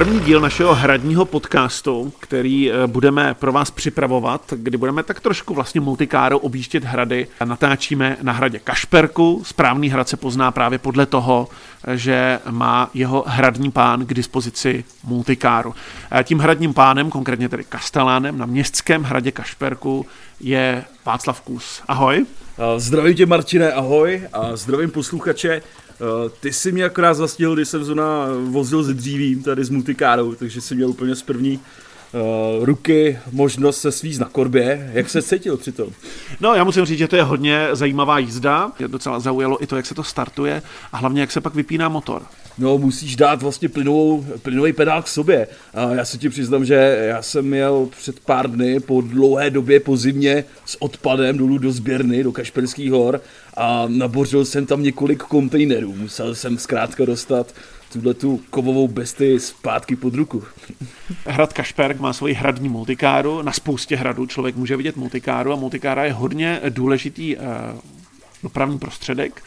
první díl našeho hradního podcastu, který eh, budeme pro vás připravovat, kdy budeme tak trošku vlastně multikárou objíždět hrady. Natáčíme na hradě Kašperku. Správný hrad se pozná právě podle toho, že má jeho hradní pán k dispozici multikáru. Tím hradním pánem, konkrétně tedy Kastelánem, na městském hradě Kašperku je Václav Kus. Ahoj. Zdravím tě, Martine, ahoj a zdravím posluchače. Ty jsi mě akorát zastihl, když jsem zrovna vozil s dřívím tady s multikárou, takže jsem měl úplně z první uh, ruky možnost se svízt na korbě. Jak se cítil přitom? No, já musím říct, že to je hodně zajímavá jízda. Je docela zaujalo i to, jak se to startuje a hlavně, jak se pak vypíná motor. No, musíš dát vlastně plynovou, plynový pedál k sobě. A já se ti přiznám, že já jsem měl před pár dny po dlouhé době po zimě s odpadem dolů do sběrny, do Kašperských hor a nabořil jsem tam několik kontejnerů. Musel jsem zkrátka dostat tuhle tu kovovou besty zpátky pod ruku. Hrad Kašperk má svoji hradní multikáru. Na spoustě hradů člověk může vidět multikáru a multikára je hodně důležitý uh, dopravní prostředek.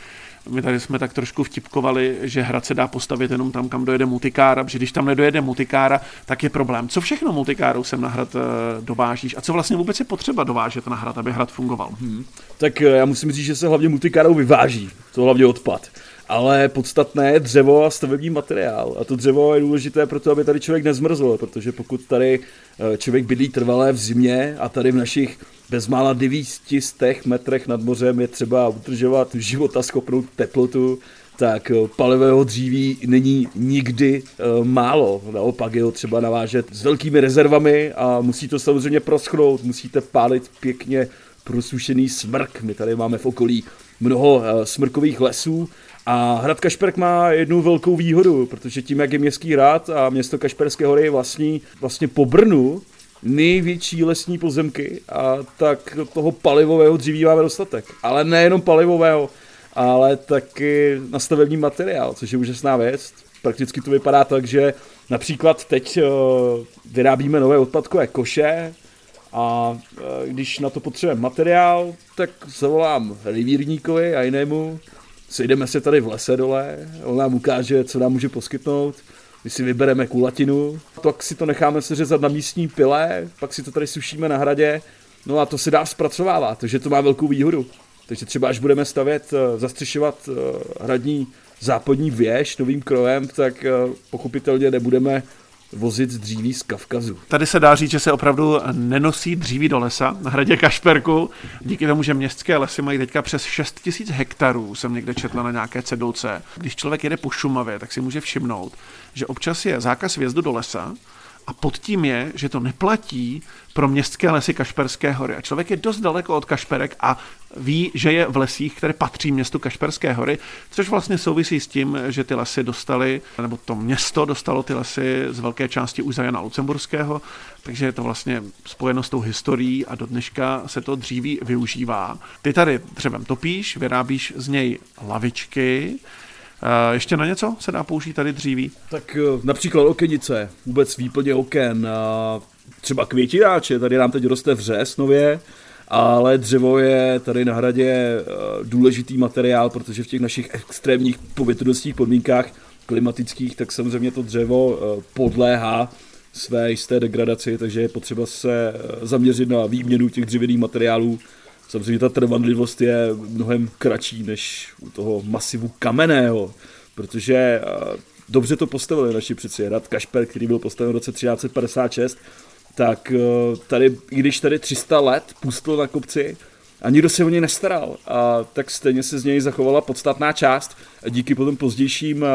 My tady jsme tak trošku vtipkovali, že hrad se dá postavit jenom tam, kam dojede multikára, protože když tam nedojede multikára, tak je problém. Co všechno multikárou sem na hrad uh, dovážíš a co vlastně vůbec je potřeba dovážet na hrad, aby hrad fungoval? Hmm. Tak já musím říct, že se hlavně multikárou vyváží, to hlavně odpad ale podstatné je dřevo a stavební materiál. A to dřevo je důležité proto, aby tady člověk nezmrzl, protože pokud tady eh, člověk bydlí trvalé v zimě a tady v našich bezmála 900 metrech nad mořem je třeba udržovat života schopnou teplotu, tak eh, palivého dříví není nikdy uh, málo. Naopak je ho třeba navážet s velkými rezervami a musí to samozřejmě proschnout, musíte pálit pěkně prosušený smrk. My tady máme v okolí mnoho smrkových lesů a hrad Kašperk má jednu velkou výhodu, protože tím, jak je městský hrad a město Kašperské hory je vlastní vlastně po Brnu, největší lesní pozemky a tak toho palivového dříví máme dostatek. Ale nejenom palivového, ale taky na stavební materiál, což je úžasná věc. Prakticky to vypadá tak, že například teď uh, vyrábíme nové odpadkové koše a uh, když na to potřebujeme materiál, tak zavolám rivírníkovi a jinému, sejdeme se tady v lese dole, on nám ukáže, co nám může poskytnout, my si vybereme kulatinu, pak si to necháme seřezat na místní pile, pak si to tady sušíme na hradě, no a to se dá zpracovávat, takže to má velkou výhodu. Takže třeba až budeme stavět, eh, zastřešovat eh, hradní západní věž novým krojem, tak eh, pochopitelně nebudeme vozit dříví z Kavkazu. Tady se dá říct, že se opravdu nenosí dříví do lesa na hradě Kašperku. Díky tomu, že městské lesy mají teďka přes 6 tisíc hektarů, jsem někde četla na nějaké cedulce. Když člověk jede po Šumavě, tak si může všimnout, že občas je zákaz vjezdu do lesa, a pod tím je, že to neplatí pro městské lesy Kašperské hory. A člověk je dost daleko od Kašperek a ví, že je v lesích, které patří městu Kašperské hory, což vlastně souvisí s tím, že ty lesy dostali, nebo to město dostalo ty lesy z velké části už Jana Lucemburského, takže je to vlastně spojeno s tou historií a do dneška se to dříví využívá. Ty tady dřevem topíš, vyrábíš z něj lavičky, ještě na něco se dá použít tady dříví? Tak eh, například okenice, vůbec výplně oken, třeba květináče, tady nám teď roste vřes nově, ale dřevo je tady na hradě eh, důležitý materiál, protože v těch našich extrémních povětrnostních podmínkách klimatických, tak samozřejmě to dřevo podléhá své jisté degradaci, takže je potřeba se zaměřit na výměnu těch dřevěných materiálů Samozřejmě ta trvanlivost je mnohem kratší než u toho masivu kamenného, protože dobře to postavili naši přeci. Hrad Kašper, který byl postaven v roce 1356, tak tady, i když tady 300 let pustil na kopci, a nikdo se o něj nestaral. A tak stejně se z něj zachovala podstatná část a díky potom pozdějším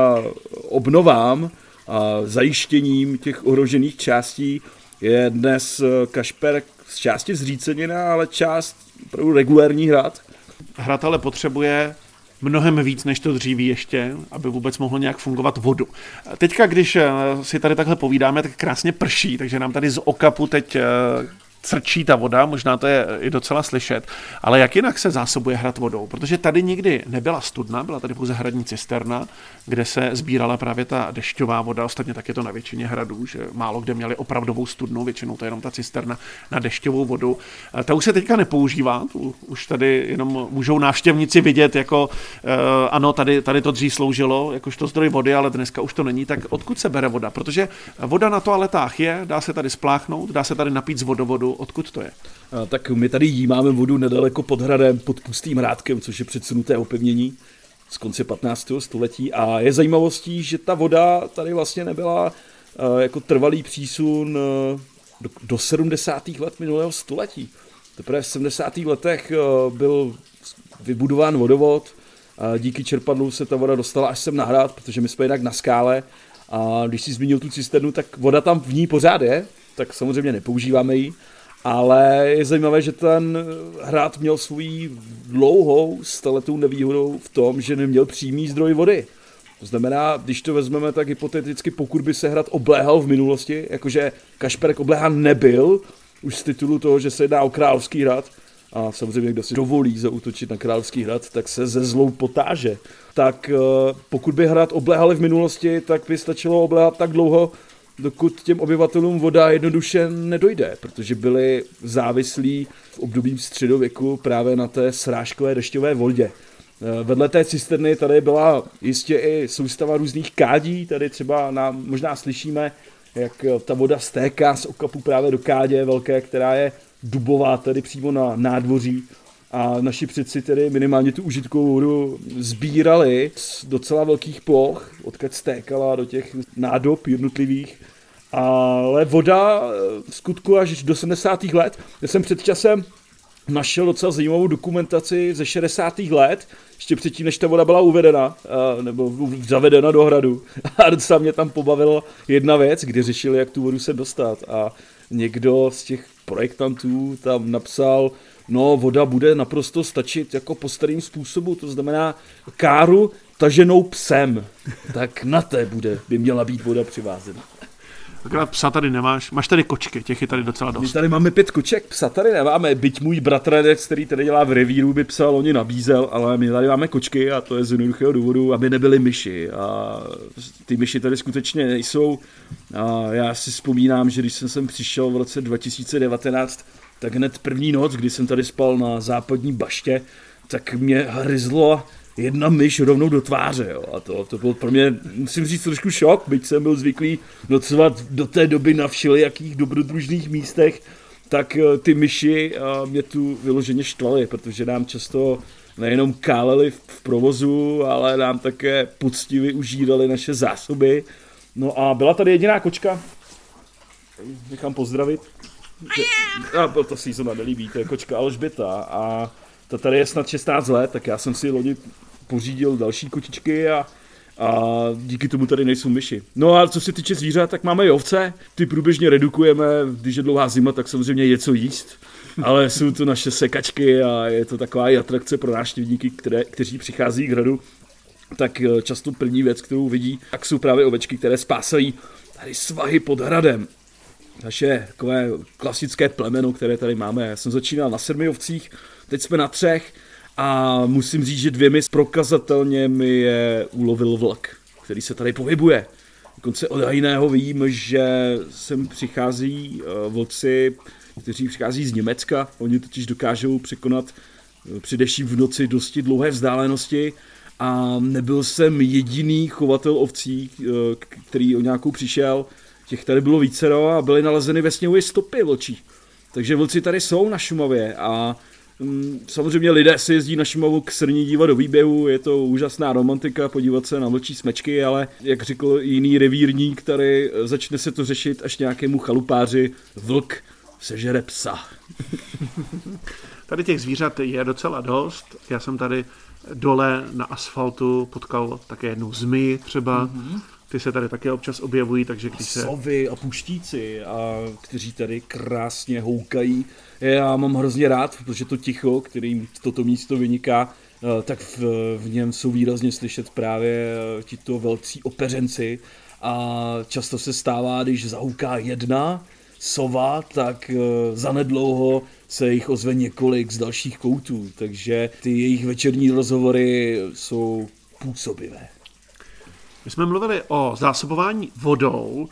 obnovám a zajištěním těch ohrožených částí je dnes Kašper z části zřícenina, ale část opravdu regulérní hrad. Hrad ale potřebuje mnohem víc než to dříví ještě, aby vůbec mohlo nějak fungovat vodu. Teďka, když eh, si tady takhle povídáme, tak krásně prší, takže nám tady z okapu teď eh, crčí ta voda, možná to je i docela slyšet, ale jak jinak se zásobuje hrad vodou? Protože tady nikdy nebyla studna, byla tady pouze hradní cisterna, kde se sbírala právě ta dešťová voda, ostatně tak je to na většině hradů, že málo kde měli opravdovou studnu, většinou to je jenom ta cisterna na dešťovou vodu. Ta už se teďka nepoužívá, tu už tady jenom můžou návštěvníci vidět, jako uh, ano, tady, tady to dřív sloužilo, jakožto zdroj vody, ale dneska už to není, tak odkud se bere voda? Protože voda na toaletách je, dá se tady spláchnout, dá se tady napít z vodovodu, odkud to je? A, tak my tady jímáme vodu nedaleko pod hradem, pod pustým hrádkem, což je předsunuté opevnění z konce 15. století a je zajímavostí, že ta voda tady vlastně nebyla jako trvalý přísun do, do 70. let minulého století. Teprve v 70. letech byl vybudován vodovod, díky čerpadlu se ta voda dostala až sem na hrad, protože my jsme jinak na skále a když si zmínil tu cisternu, tak voda tam v ní pořád je, tak samozřejmě nepoužíváme ji, ale je zajímavé, že ten hrad měl svůj dlouhou staletou nevýhodou v tom, že neměl přímý zdroj vody. To znamená, když to vezmeme, tak hypoteticky, pokud by se hrad obléhal v minulosti, jakože Kašperek obléhán nebyl, už z titulu toho, že se jedná o královský hrad, a samozřejmě kdo si dovolí zautočit na Královský hrad, tak se ze zlou potáže. Tak eh, pokud by hrad obléhali v minulosti, tak by stačilo obléhat tak dlouho, dokud těm obyvatelům voda jednoduše nedojde, protože byli závislí v období středověku právě na té srážkové dešťové vodě. Eh, vedle té cisterny tady byla jistě i soustava různých kádí, tady třeba nám možná slyšíme, jak ta voda stéká z okapu právě do kádě velké, která je dubová tady přímo na nádvoří a naši předci tedy minimálně tu užitkovou vodu sbírali z docela velkých ploch, odkud stékala do těch nádob jednotlivých. Ale voda v skutku až do 70. let. Já jsem před časem našel docela zajímavou dokumentaci ze 60. let, ještě předtím, než ta voda byla uvedena, nebo zavedena do hradu. A docela mě tam pobavila jedna věc, kdy řešili, jak tu vodu se dostat. A někdo z těch projektantů tam napsal, no voda bude naprosto stačit jako po starým způsobu, to znamená káru taženou psem. Tak na té bude, by měla být voda přivázena. Akorát psa tady nemáš. Máš tady kočky, těch je tady docela dost. My tady máme pět koček, psa tady nemáme. Byť můj bratranec, který tady dělá v revíru, by psa loni nabízel, ale my tady máme kočky a to je z jednoduchého důvodu, aby nebyly myši. A ty myši tady skutečně nejsou. A já si vzpomínám, že když jsem sem přišel v roce 2019, tak hned první noc, kdy jsem tady spal na západní baště, tak mě hryzlo jedna myš rovnou do tváře. Jo. A to, to byl pro mě, musím říct, trošku šok, byť jsem byl zvyklý nocovat do té doby na všelijakých dobrodružných místech, tak eh, ty myši mě tu vyloženě štvaly, protože nám často nejenom káleli v provozu, ale nám také poctivě užírali naše zásoby. No a byla tady jediná kočka, nechám pozdravit. A to si zrovna nelíbí, to je kočka Alžběta a ta tady je snad 16 let, tak já jsem si loni pořídil další kočičky a, a díky tomu tady nejsou myši. No a co se týče zvířat, tak máme i ovce, ty průběžně redukujeme, když je dlouhá zima, tak samozřejmě je co jíst, ale jsou to naše sekačky a je to taková i atrakce pro návštěvníky, které, kteří přichází k hradu, tak eh, často první věc, kterou vidí, tak jsou právě ovečky, které spásají tady svahy pod hradem. Naše takové klasické plemeno, které tady máme. Já jsem začínal na sedmi ovcích, teď jsme na třech a musím říct, že dvěmi prokazatelně mi je ulovil vlak, který se tady pohybuje. Dokonce od jiného vím, že sem přichází uh, vlci, kteří přichází z Německa. Oni totiž dokážou překonat uh, především v noci dosti dlouhé vzdálenosti a nebyl jsem jediný chovatel ovcí, uh, který o nějakou přišel. Těch tady bylo vícero a byly nalezeny ve sněhu i stopy vlčí. Takže vlci tady jsou na Šumavě a Mm, samozřejmě lidé si jezdí na Šumavu k srní dívat do výběhu, je to úžasná romantika podívat se na vlčí smečky, ale jak řekl jiný revírník, který eh, začne se to řešit až nějakému chalupáři, vlk sežere psa. Tady těch zvířat je docela dost. Já jsem tady dole na asfaltu potkal také jednu zmy třeba. Mm-hmm. Ty se tady také občas objevují, takže když se... Sovy a puštíci, a kteří tady krásně houkají. Já mám hrozně rád, protože to ticho, kterým toto místo vyniká, eh, tak v, v něm jsou výrazně slyšet právě eh, tito velcí opeřenci. A často se stává, když zahouká jedna, sova, tak uh, zanedlouho se jich ozve několik z dalších koutů, takže ty jejich večerní rozhovory jsou působivé. My jsme mluvili o zásobování vodou,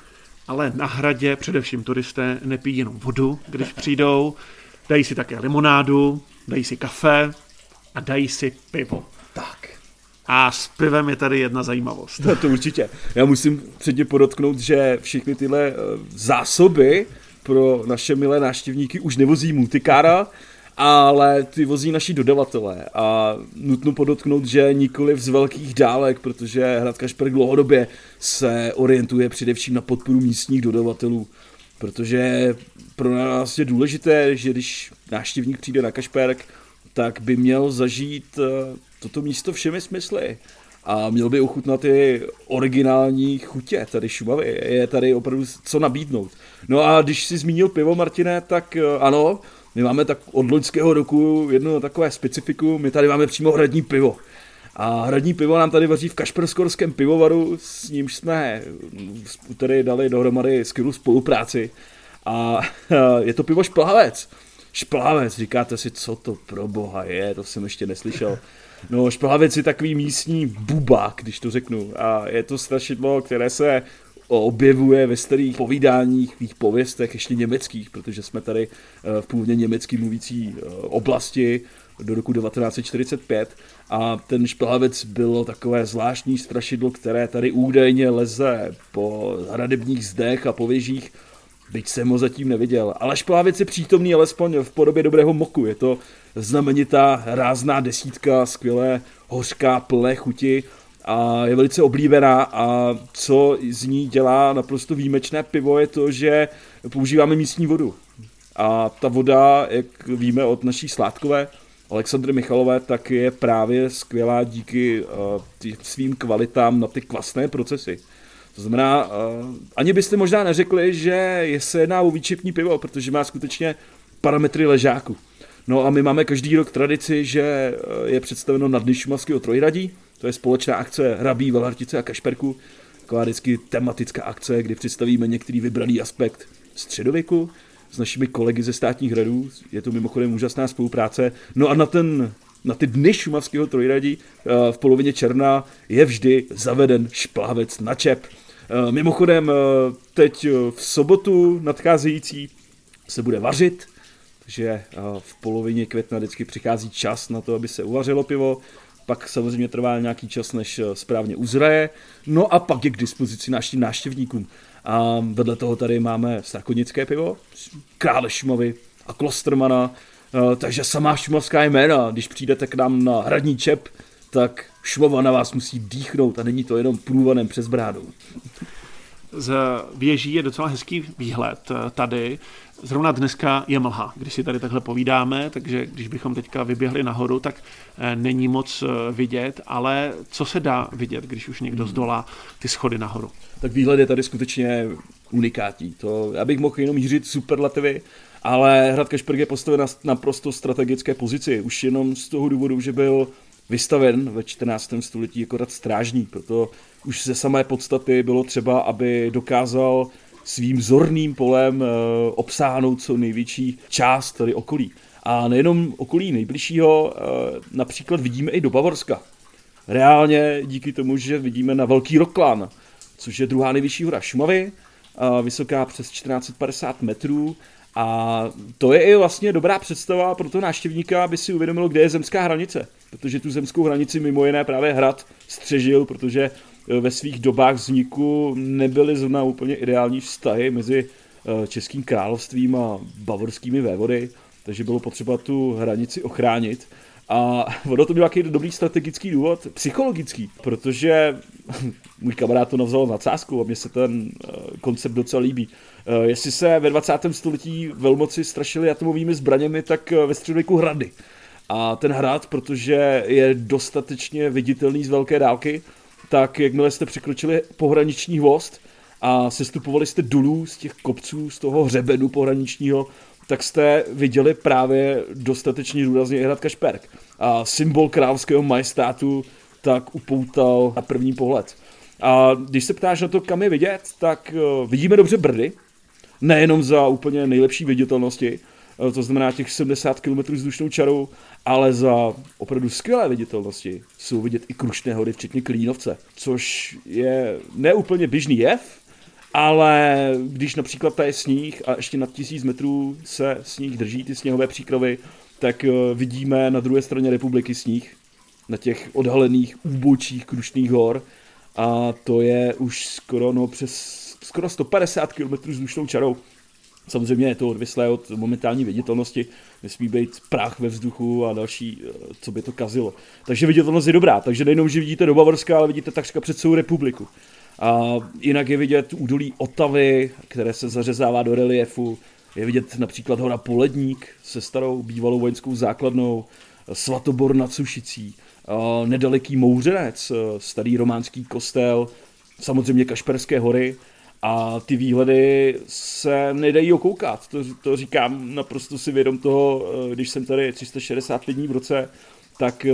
ale na hradě především turisté nepijí jenom vodu, když přijdou, dají si také limonádu, dají si kafe a dají si pivo. Tak. A s pivem je tady jedna zajímavost. No to určitě. Já musím předtě podotknout, že všechny tyhle eh, zásoby pro naše milé návštěvníky už nevozí multikára, ale ty vozí naši dodavatelé a nutno podotknout, že nikoli z velkých dálek, protože Hrad Kašperk dlouhodobě se orientuje především na podporu místních dodavatelů, protože pro nás je důležité, že když návštěvník přijde na Kašperk, tak by měl zažít eh, toto místo všemi smysly a měl by ochutnat ty originální chutě tady Šumavy. Je tady opravdu co nabídnout. No a když si zmínil pivo, Martine, tak eh, ano, my máme tak od loňského roku jedno takové specifikum, my tady máme přímo hradní pivo. A hradní pivo nám tady vaří v Kašperskorském pivovaru, s nímž jsme tady dali dohromady skvělou spolupráci. A je to pivo šplhavec. Šplhavec, říkáte si, co to pro boha je, to jsem ještě neslyšel. No, šplhavec je takový místní bubák, když to řeknu. A je to strašidlo, které se objevuje ve starých povídáních, v pověstech, ještě německých, protože jsme tady eh, v původně německy mluvící eh, oblasti do roku 1945 a ten šplhavec bylo takové zvláštní strašidlo, které tady údajně leze po hradebních zdech a pověžích, byť jsem ho zatím neviděl. Ale šplhavec je přítomný alespoň v podobě dobrého moku. Je to znamenitá rázná desítka, skvělé hořká plné chuti a je velice oblíbená a co z ní dělá naprosto výjimečné pivo je to, že používáme místní vodu. A ta voda, jak víme od naší sládkové, Alexandry Michalové, tak je právě skvělá díky uh, svým kvalitám na ty kvasné procesy. To znamená, uh, ani byste možná neřekli, že se jedná o výčepní pivo, protože má skutečně parametry ležáku. No a my máme každý rok tradici, že eh, je představeno na Dny trojradí, to je společná akce Hrabí, Velartice a Kašperku, taková vždycky tematická akce, kdy představíme některý vybraný aspekt středověku s našimi kolegy ze státních hradů. Je to mimochodem úžasná spolupráce. No a na ten na ty dny šumavského trojradí eh, v polovině června je vždy zaveden šplávec na čep. Eh, mimochodem teď v sobotu nadcházející se bude vařit, že v polovině května vždycky přichází čas na to, aby se uvařilo pivo, pak samozřejmě trvá nějaký čas, než eh, správně uzraje, no a pak je k dispozici našim návštěvníkům. A vedle toho tady máme strakonické pivo, krále Šumavy a Klostermana, eh, takže samá šumavská jména, když přijdete k nám na hradní čep, tak Šumava na vás musí dýchnout a není to jenom průvanem přes brádu. Z věží je docela hezký výhled eh, tady. Zrovna dneska je mlha, když si tady takhle povídáme, takže když bychom teďka vyběhli nahoru, tak eh, není moc eh, vidět, ale co se dá vidět, když už někdo zdolá ty schody nahoru? Tak výhled je tady skutečně unikátní. To, já bych mohl jenom mířit superlativy, ale Hrad Kašperk je postaven na naprosto strategické pozici. Už jenom z toho důvodu, že byl vystaven ve 14. století jako rad strážní, proto už ze samé podstaty bylo třeba, aby dokázal svým zorným polem eh, obsáhnout co největší část tady okolí. A nejenom okolí nejbližšího, eh, například vidíme i do Bavorska. Reálně díky tomu, že vidíme na Velký Roklan, což je druhá nejvyšší hora Šumavy, vysoká přes 1450 metrů a to je i vlastně dobrá představa pro toho návštěvníka, aby si uvědomil, kde je zemská hranice. Protože tu zemskou hranici mimo jiné právě hrad střežil, protože Eh, ve svých dobách vzniku nebyly zrovna úplně ideální vztahy mezi eh, Českým královstvím a bavorskými vévody, takže bylo potřeba tu hranici ochránit. A ono to byl nějaký dobrý strategický důvod, psychologický, protože můj kamarád to navzal na cásku a mně se ten eh, koncept docela líbí. Jestli se ve 20. století velmoci strašili atomovými zbraněmi, tak ve středověku hrady. A ten hrad, protože je dostatečně viditelný z velké dálky, tak jakmile jste překročili pohraniční hvost a sestupovali jste dolů z těch kopců, z toho hřebenu pohraničního, tak jste viděli právě dostatečně důrazně hrad Kašperk. A symbol královského majestátu tak upoutal na první pohled. A když se ptáš na to, kam je vidět, tak uh, vidíme dobře Brdy, nejenom za úplně nejlepší viditelnosti, eh, to znamená těch 70 km vzdušnou čarou, ale za opravdu skvělé viditelnosti jsou vidět i Krušné hory, včetně Klínovce, což je neúplně běžný jev, ale když například tady je sníh a ještě nad tisíc metrů se sníh drží, ty sněhové příkrovy, tak eh, vidíme na druhé straně republiky sníh na těch odhalených úbočích Krušných hor a to je už skoro no, přes skoro 150 km vzdušnou čarou. Samozřejmě je to odvislé od momentální viditelnosti, nesmí být prach ve vzduchu a další, eh, co by to kazilo. Takže viditelnost je dobrá, takže nejenom, že vidíte do Bavorska, ale vidíte takřka před celou republiku. A jinak je vidět údolí Otavy, které se zařezává do reliefu, je vidět například hora Poledník se starou bývalou vojenskou základnou, Svatobor nad Sušicí, nedaleký Mouřenec, starý románský kostel, samozřejmě Kašperské hory a ty výhledy se nedají okoukat. To, to říkám naprosto si vědom toho, když jsem tady 360 dní v roce, tak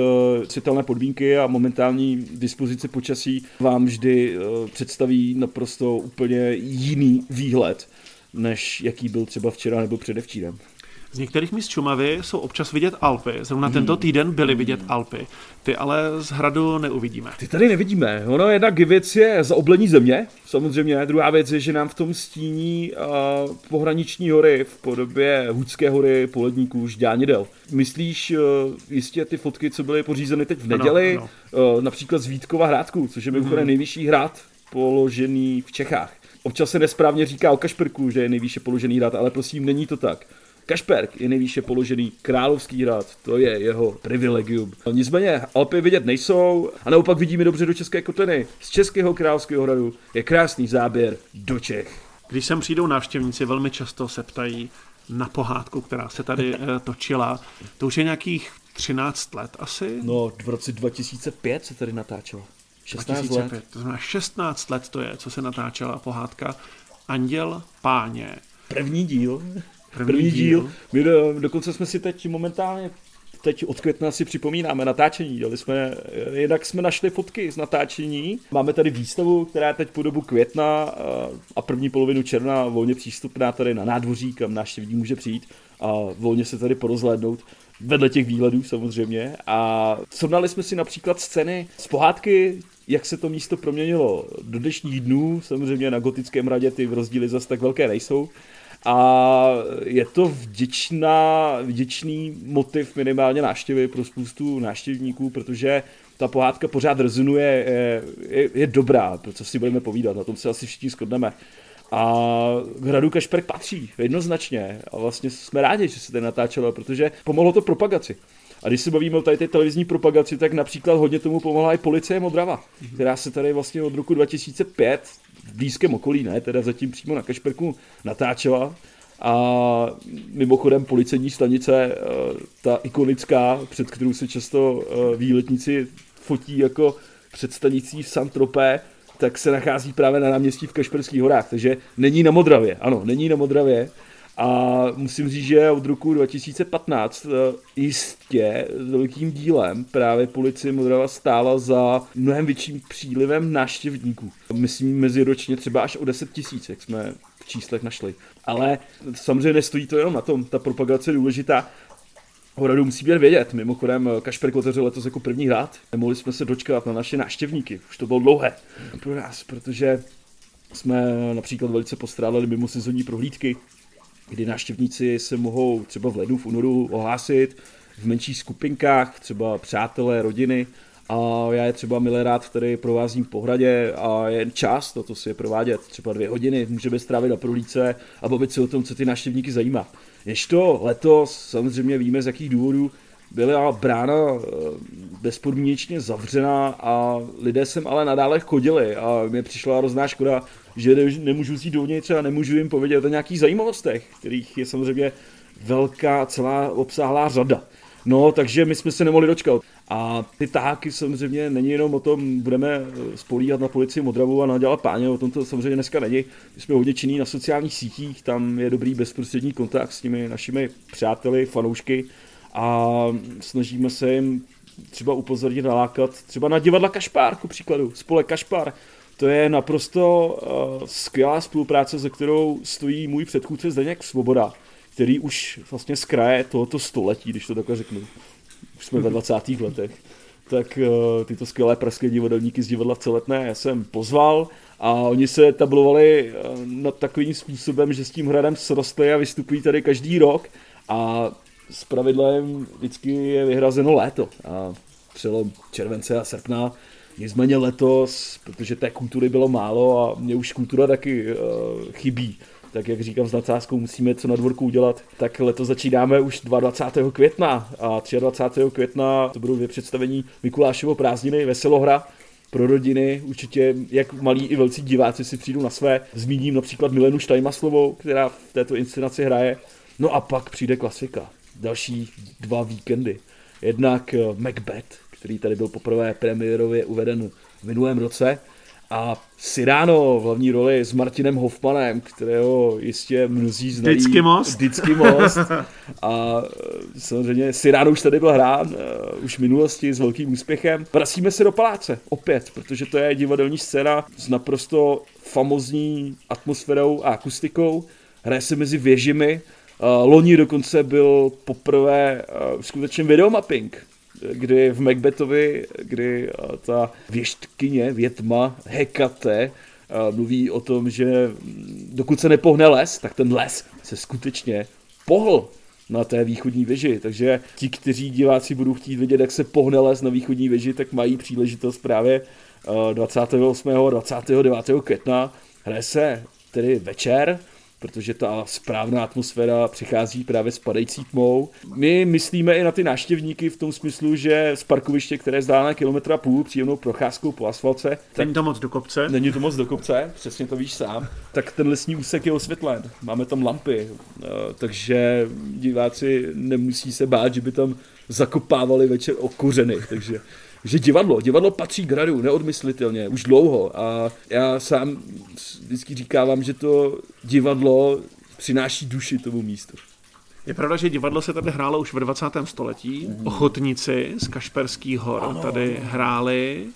citelné podmínky a momentální dispozice počasí vám vždy představí naprosto úplně jiný výhled, než jaký byl třeba včera nebo předevčírem. Z některých míst Čumavy jsou občas vidět Alpy. Zrovna hmm. tento týden byly vidět Alpy. Ty ale z hradu neuvidíme. Ty tady nevidíme. Ono jedna věc je zaoblení země, samozřejmě. Druhá věc je, že nám v tom stíní uh, pohraniční hory v podobě Hudské hory, Poledníků, Žďánidel. Myslíš uh, jistě ty fotky, co byly pořízeny teď v neděli, ano, ano. Uh, například z Vítkova hrádku, což je mimochodem hmm. nejvyšší hrad položený v Čechách. Občas se nesprávně říká o Kašperku, že je nejvýše položený hrad, ale prosím, není to tak. Kašperk je nejvýše položený královský hrad, to je jeho privilegium. Nicméně Alpy vidět nejsou a naopak vidíme dobře do České kotliny. Z Českého královského hradu je krásný záběr do Čech. Když sem přijdou návštěvníci, velmi často se ptají na pohádku, která se tady eh, točila. To už je nějakých 13 let asi? No, v roce 2005 se tady natáčela. 16 2005, let. To znamená 16 let to je, co se natáčela pohádka Anděl páně. První díl. První, První díl. díl. My do, dokonce jsme si teď momentálně teď od května si připomínáme natáčení. Dali jsme, jednak jsme našli fotky z natáčení. Máme tady výstavu, která je teď po dobu května eh, a první polovinu června volně přístupná tady na nádvoří, kam návštěvník může přijít a volně se tady porozhlédnout vedle těch výhledů samozřejmě. A srovnali jsme si například scény z pohádky, jak se to místo proměnilo do dnešních dnů. Samozřejmě na gotickém radě ty rozdíly zase tak velké nejsou a je to vděčná, vděčný motiv minimálně návštěvy pro spoustu návštěvníků, protože ta pohádka pořád rezonuje, je, je, je dobrá, pro co si budeme povídat, na tom se asi všichni shodneme. A k hradu Kašperk patří, jednoznačně. A vlastně jsme rádi, že se to natáčelo, protože pomohlo to propagaci. A když se bavíme o tady té televizní propagaci, tak například hodně tomu pomohla i policie Modrava, která se tady vlastně od roku 2005 v blízkém okolí, ne, teda zatím přímo na Kašperku natáčela. A mimochodem policejní stanice, eh, ta ikonická, před kterou se často eh, výletníci fotí jako před stanicí v Santropé, tak se nachází právě na náměstí v Kašperských horách, takže není na Modravě, ano, není na Modravě, a musím říct, že od roku 2015 eh, jistě velkým dílem právě policie Modrava stála za mnohem větším přílivem návštěvníků. Myslím meziročně třeba až o 10 tisíc, jak jsme v číslech našli. Ale samozřejmě nestojí to jenom na tom, ta propagace je důležitá. Horadu musí být vědět. Mimochodem, Kašperk otevřel letos jako první hrad. Nemohli jsme se dočkat na naše návštěvníky. Už to bylo dlouhé pro nás, protože jsme například velice postrádali mimo sezónní prohlídky kdy návštěvníci se mohou třeba v lednu, v únoru ohlásit v menších skupinkách, třeba přátelé, rodiny, a já je třeba milé rád tady provázím po hradě a je čas toto si je provádět, třeba dvě hodiny můžeme strávit na prohlídce a bavit se o tom, co ty návštěvníky zajímá. Než to letos, samozřejmě víme z jakých důvodů, byla brána eh, bezpodmínečně zavřená a lidé sem ale nadále chodili a mě přišla hrozná škoda, že nemůžu jít dovnitř a nemůžu jim povědět o nějakých zajímavostech, kterých je samozřejmě velká, celá obsáhlá řada. No, takže my jsme se nemohli dočkat. A ty taháky samozřejmě není jenom o tom, budeme eh, spolíhat na policii Modravu a nadělat páně, o tom to samozřejmě dneska není. My jsme hodně činní na sociálních sítích, tam je dobrý bezprostřední kontakt s těmi našimi přáteli, fanoušky a snažíme se jim třeba upozornit, nalákat třeba na divadla Kašpár, ku příkladu, spolek Kašpár, To je naprosto uh, skvělá spolupráce, ze kterou stojí můj předchůdce Zdeněk Svoboda, který už vlastně z kraje tohoto století, když to takhle řeknu, už jsme ve 20. letech, tak uh, tyto skvělé pražské divadelníky z divadla v Celetné já jsem pozval a oni se tablovali uh, nad takovým způsobem, že s tím hradem srostli a vystupují tady každý rok a s pravidlem vždycky je vyhrazeno léto a přelom července a srpna Nicméně letos, protože té kultury bylo málo a mě už kultura taky uh, chybí, tak jak říkám s nadsázkou, musíme co na dvorku udělat, tak letos začínáme už 22. května a 23. května to budou dvě představení Mikulášovo prázdniny, Veselohra, pro rodiny, určitě jak malí i velcí diváci si přijdou na své. Zmíním například Milenu Štajmaslovou, která v této inscenaci hraje. No a pak přijde klasika. Další dva víkendy. Jednak eh, Macbeth, který tady byl poprvé premiérově uveden v minulém roce. A Cyrano v hlavní roli s Martinem Hoffmanem, kterého jistě mnozí znají. Vždycky most. Vždycky most. A e, samozřejmě Cyrano už tady byl hrán, uh, už v minulosti s velkým úspěchem. Vracíme se do paláce, opět, protože to je divadelní scéna s naprosto famozní atmosférou a akustikou. Hraje se mezi věžimi. Uh, loni dokonce byl poprvé skutečně videomapping kdy v Macbethovi, kdy ta věštkyně, větma, Hekate, mluví o tom, že mm, dokud se nepohne les, tak ten les se skutečně pohl na té východní věži. Takže ti, kteří diváci budou chtít vidět, jak se pohne les na východní věži, tak mají příležitost právě 28. a 29. května. Hraje se tedy večer, protože ta správná atmosféra přichází právě s padající tmou. My myslíme i na ty návštěvníky v tom smyslu, že z parkoviště, které je zdálené kilometra půl příjemnou procházkou po asfalce. Není to moc do kopce? Není to moc do kopce, přesně to víš sám. Tak ten lesní úsek je osvětlen, máme tam lampy, eh, takže diváci nemusí se bát, že by tam zakopávali večer o kořeny, takže že divadlo, divadlo patří k hradu neodmyslitelně, už dlouho a já sám vždycky říkávám, že to divadlo přináší duši tomu místu. Je pravda, že divadlo se tady hrálo už ve 20. století. Mm. Ochotníci z Kašperských hor ano. tady hráli.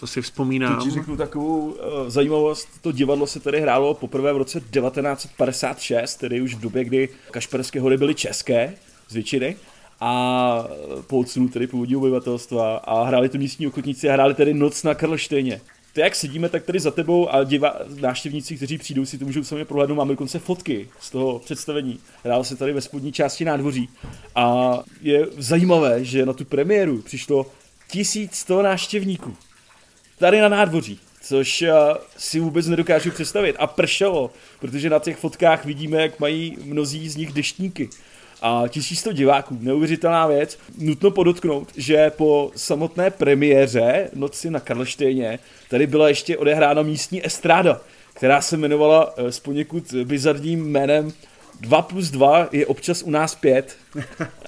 To si vzpomínám. Teď řeknu takovou uh, zajímavost. To divadlo se tady hrálo poprvé v roce 1956, tedy už v době, kdy Kašperské hory byly české z většiny a po tedy původního obyvatelstva a hráli to místní ochotníci a hráli tedy Noc na Karlštejně. To jak sedíme, tak tady za tebou a diva, návštěvníci, kteří přijdou, si to můžou sami prohlédnout. Máme dokonce fotky z toho představení. Hrál se tady ve spodní části nádvoří. A je zajímavé, že na tu premiéru přišlo 1100 návštěvníků. Tady na nádvoří což eh, si vůbec nedokážu představit. A pršelo, protože na těch fotkách vidíme, jak mají mnozí z nich deštníky a 1100 diváků, neuvěřitelná věc. Nutno podotknout, že po samotné premiéře Noci na Karlštejně tady byla ještě odehrána místní estráda, která se jmenovala eh, s poněkud bizarním jménem 2 plus 2 je občas u nás 5.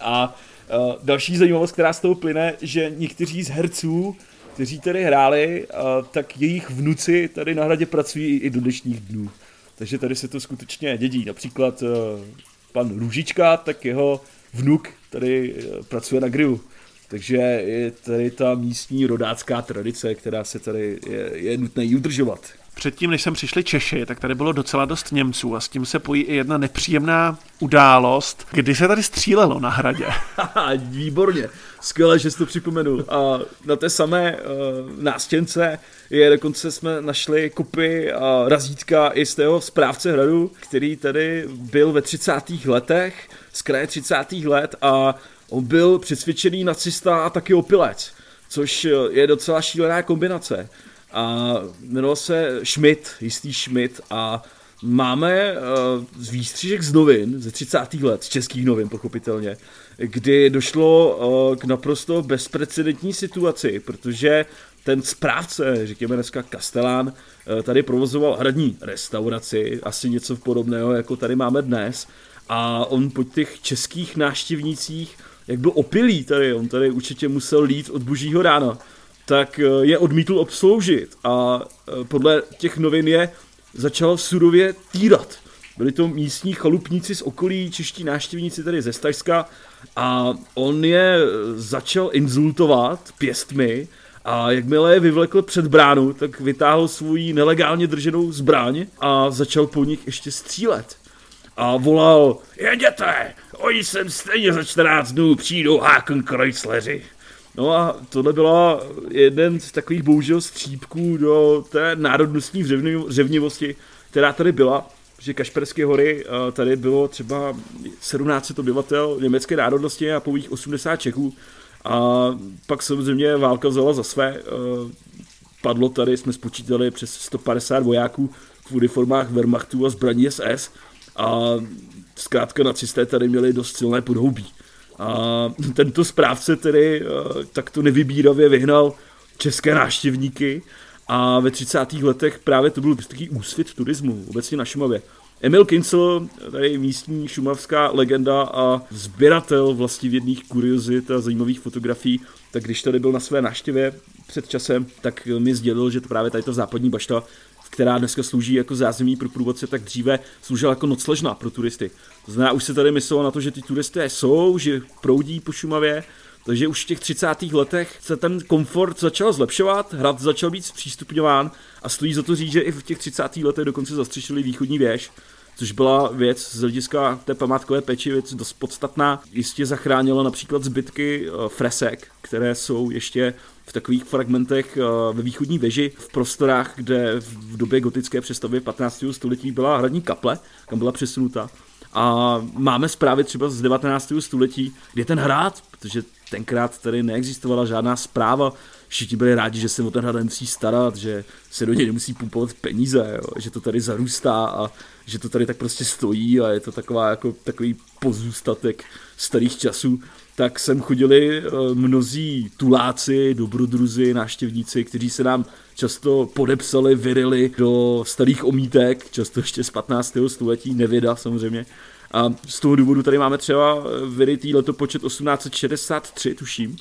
A uh, další zajímavost, která z toho plyne, že někteří z herců, kteří tady hráli, uh, tak jejich vnuci tady na hradě pracují i do dnešních dnů. Takže tady se to skutečně dědí. Například pan Růžička, tak jeho vnuk tady eh, pracuje na grilu. Takže je tady ta místní rodácká tradice, která se tady je, je nutné jí udržovat. Předtím, než sem přišli Češi, tak tady bylo docela dost Němců a s tím se pojí i jedna nepříjemná událost, kdy se tady střílelo na hradě. Výborně, skvěle, že jsi to připomenul. A na té samé uh, nástěnce je dokonce jsme našli kupy a razítka i z tého správce hradu, který tady byl ve 30. letech, z kraje 30. let a on byl přesvědčený nacista a taky opilec, což je docela šílená kombinace a jmenoval se Schmidt, jistý Schmidt a máme uh, z výstřižek z novin ze 30. let, z českých novin pochopitelně, kdy došlo uh, k naprosto bezprecedentní situaci, protože ten správce, řekněme dneska Kastelán, uh, tady provozoval hradní restauraci, asi něco podobného, jako tady máme dnes, a on po těch českých návštěvnících, jak byl opilý tady, on tady určitě musel lít od božího rána, tak eh, je odmítl obsloužit a eh, podle těch novin je začal surově týrat. Byli to místní chalupníci z okolí, čeští návštěvníci tady ze Stažska a on je eh, začal insultovat pěstmi A jakmile je vyvlekl před bránu, tak vytáhl svůj nelegálně drženou zbraň a začal po nich ještě střílet. A volal, jeděte, oni sem stejně za 14 dnů přijdou Hakenkreuzleři. No a tohle byla jeden z takových bohužel střípků do té národnostní řevnivosti, která tady byla, že Kašperské hory eh, tady bylo třeba 1700 obyvatel německé národnosti a pouhých 80 Čechů. A pak samozřejmě válka vzala za své. Eh, padlo tady, jsme spočítali přes 150 vojáků v uniformách Wehrmachtu a zbraní SS. A zkrátka nacisté tady měli dost silné podhoubí. A tento správce tedy eh, takto nevybíravě vyhnal české návštěvníky a ve 30. letech právě to byl takový úsvit turismu, obecně na Šumavě. Emil Kincel, tady místní šumavská legenda a sběratel vlastivědných kuriozit a zajímavých fotografií, tak když tady byl na své návštěvě před časem, tak mi sdělil, že to právě tady ta západní bašta, která dneska slouží jako zázemí pro průvodce, tak dříve sloužila jako nocležna pro turisty. To znamená, už se tady myslelo na to, že ty turisté jsou, že proudí po Šumavě, takže už v těch 30. letech se ten komfort začal zlepšovat, hrad začal být zpřístupňován a stojí za to říct, že i v těch 30. letech dokonce zastřešili východní věž, což byla věc z hlediska té památkové péči věc dost podstatná. Jistě zachránila například zbytky eh, fresek, které jsou ještě v takových fragmentech eh, ve východní věži, v prostorách, kde v době gotické přestavby 15. století byla hradní kaple, kam byla přesunuta. A máme zprávy třeba z 19. století, kde ten hrad, protože tenkrát tady neexistovala žádná zpráva, všichni byli rádi, že se o ten hrad nemusí starat, že se do něj nemusí pumpovat peníze, jo, že to tady zarůstá a že to tady tak prostě stojí a je to taková jako takový pozůstatek starých časů, tak sem chodili eh, mnozí tuláci, dobrodruzi, návštěvníci, kteří se nám často podepsali, vyrili do starých omítek, často ještě z 15. století, nevěda samozřejmě. A z toho důvodu tady máme třeba vyrytý letopočet 1863, tuším.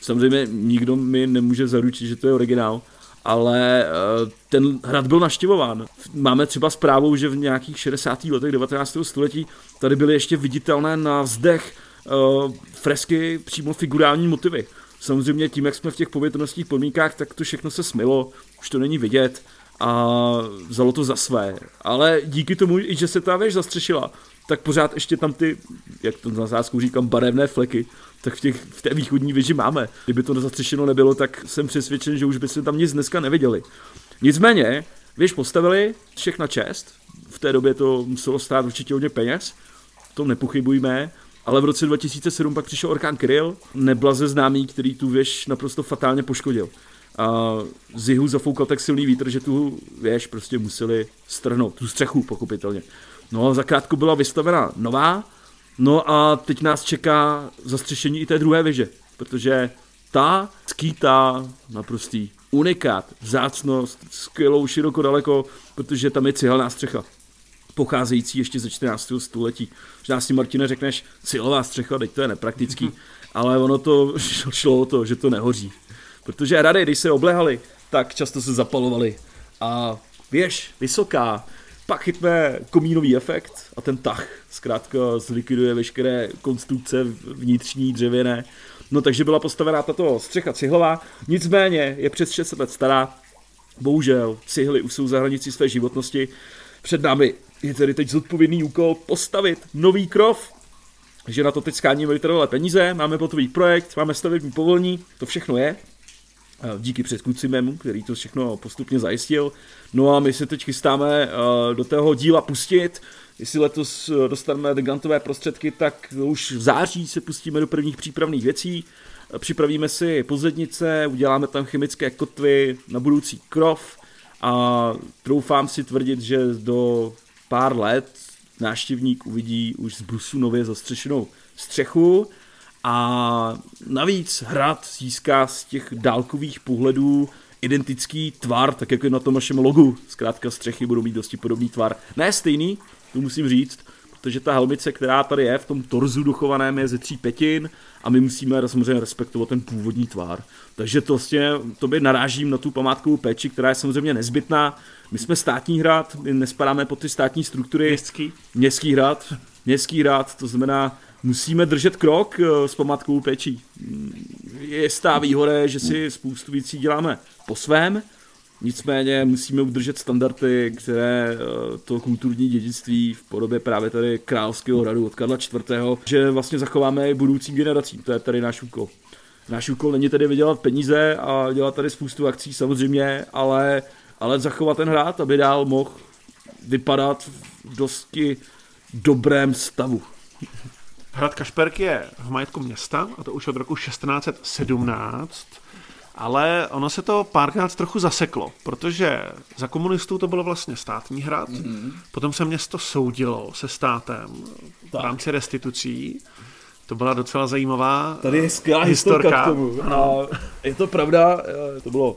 Samozřejmě nikdo mi nemůže zaručit, že to je originál, ale eh, ten hrad byl naštěvován. Máme třeba zprávu, že v nějakých 60. letech 19. století tady byly ještě viditelné na vzdech uh, fresky přímo figurální motivy. Samozřejmě tím, jak jsme v těch povětrnostních podmínkách, tak to všechno se smilo, už to není vidět a vzalo to za své. Ale díky tomu, i že se ta věž zastřešila, tak pořád ještě tam ty, jak to na zásku říkám, barevné fleky, tak v, těch, v té východní věži máme. Kdyby to nezastřešeno nebylo, tak jsem přesvědčen, že už by se tam nic dneska neviděli. Nicméně, věž postavili, všechna čest, v té době to muselo stát určitě hodně peněz, v tom nepochybujme, ale v roce 2007 pak přišel orkán Kryl, neblaze známý, který tu věž naprosto fatálně poškodil. A z jihu zafoukal tak silný vítr, že tu věž prostě museli strhnout, tu střechu pochopitelně. No a zakrátko byla vystavena nová, no a teď nás čeká zastřešení i té druhé věže, protože ta skýtá naprostý unikát, vzácnost, skvělou široko daleko, protože tam je cihelná střecha pocházející ještě ze 14. století. Možná si Martine řekneš, silová střecha, teď to je nepraktický, ale ono to šlo o to, že to nehoří. Protože rady, když se oblehaly, tak často se zapalovaly. A věž, vysoká, pak chytne komínový efekt a ten tah zkrátka zlikviduje veškeré konstrukce vnitřní dřevěné. No takže byla postavená tato střecha cihlová, nicméně je přes 600 let stará, bohužel cihly už jsou za hranicí své životnosti. Před námi je tedy teď zodpovědný úkol postavit nový krov, že na to teď skáníme vytrvalé peníze, máme potový projekt, máme stavební povolení, to všechno je, díky předchůdci který to všechno postupně zajistil. No a my se teď chystáme do tého díla pustit. Jestli letos dostaneme grantové prostředky, tak už v září se pustíme do prvních přípravných věcí. Připravíme si pozednice, uděláme tam chemické kotvy na budoucí krov a troufám si tvrdit, že do pár let návštěvník uvidí už z brusu nově zastřešenou střechu a navíc hrad získá z těch dálkových pohledů identický tvar, tak jako je na tom našem logu. Zkrátka střechy budou mít dosti podobný tvar. Ne stejný, to musím říct, protože ta helmice, která tady je v tom torzu dochovaném, je ze tří petin a my musíme samozřejmě respektovat ten původní tvar. Takže to vlastně, to by narážím na tu památkovou péči, která je samozřejmě nezbytná. My jsme státní hrad, my nespadáme pod ty státní struktury. Městský. Městský hrad, městský hrad, to znamená musíme držet krok eh, s památkovou péčí. Je stá výhoda, že si spoustu věcí děláme po svém, nicméně musíme udržet standardy, které eh, to kulturní dědictví v podobě právě tady Královského hradu od Karla IV., že vlastně zachováme i budoucím generacím. To je tady náš úkol. Náš úkol není tedy vydělat peníze a dělat tady spoustu akcí samozřejmě, ale, ale zachovat ten hrad, aby dál mohl vypadat v dosti dobrém stavu. Hrad Kašperk je v majetku města, a to už od roku 1617, ale ono se to párkrát trochu zaseklo, protože za komunistů to bylo vlastně státní hrad, mm-hmm. potom se město soudilo se státem tak. v rámci restitucí, to byla docela zajímavá Tady je skvělá historka k tomu. A je to pravda, to bylo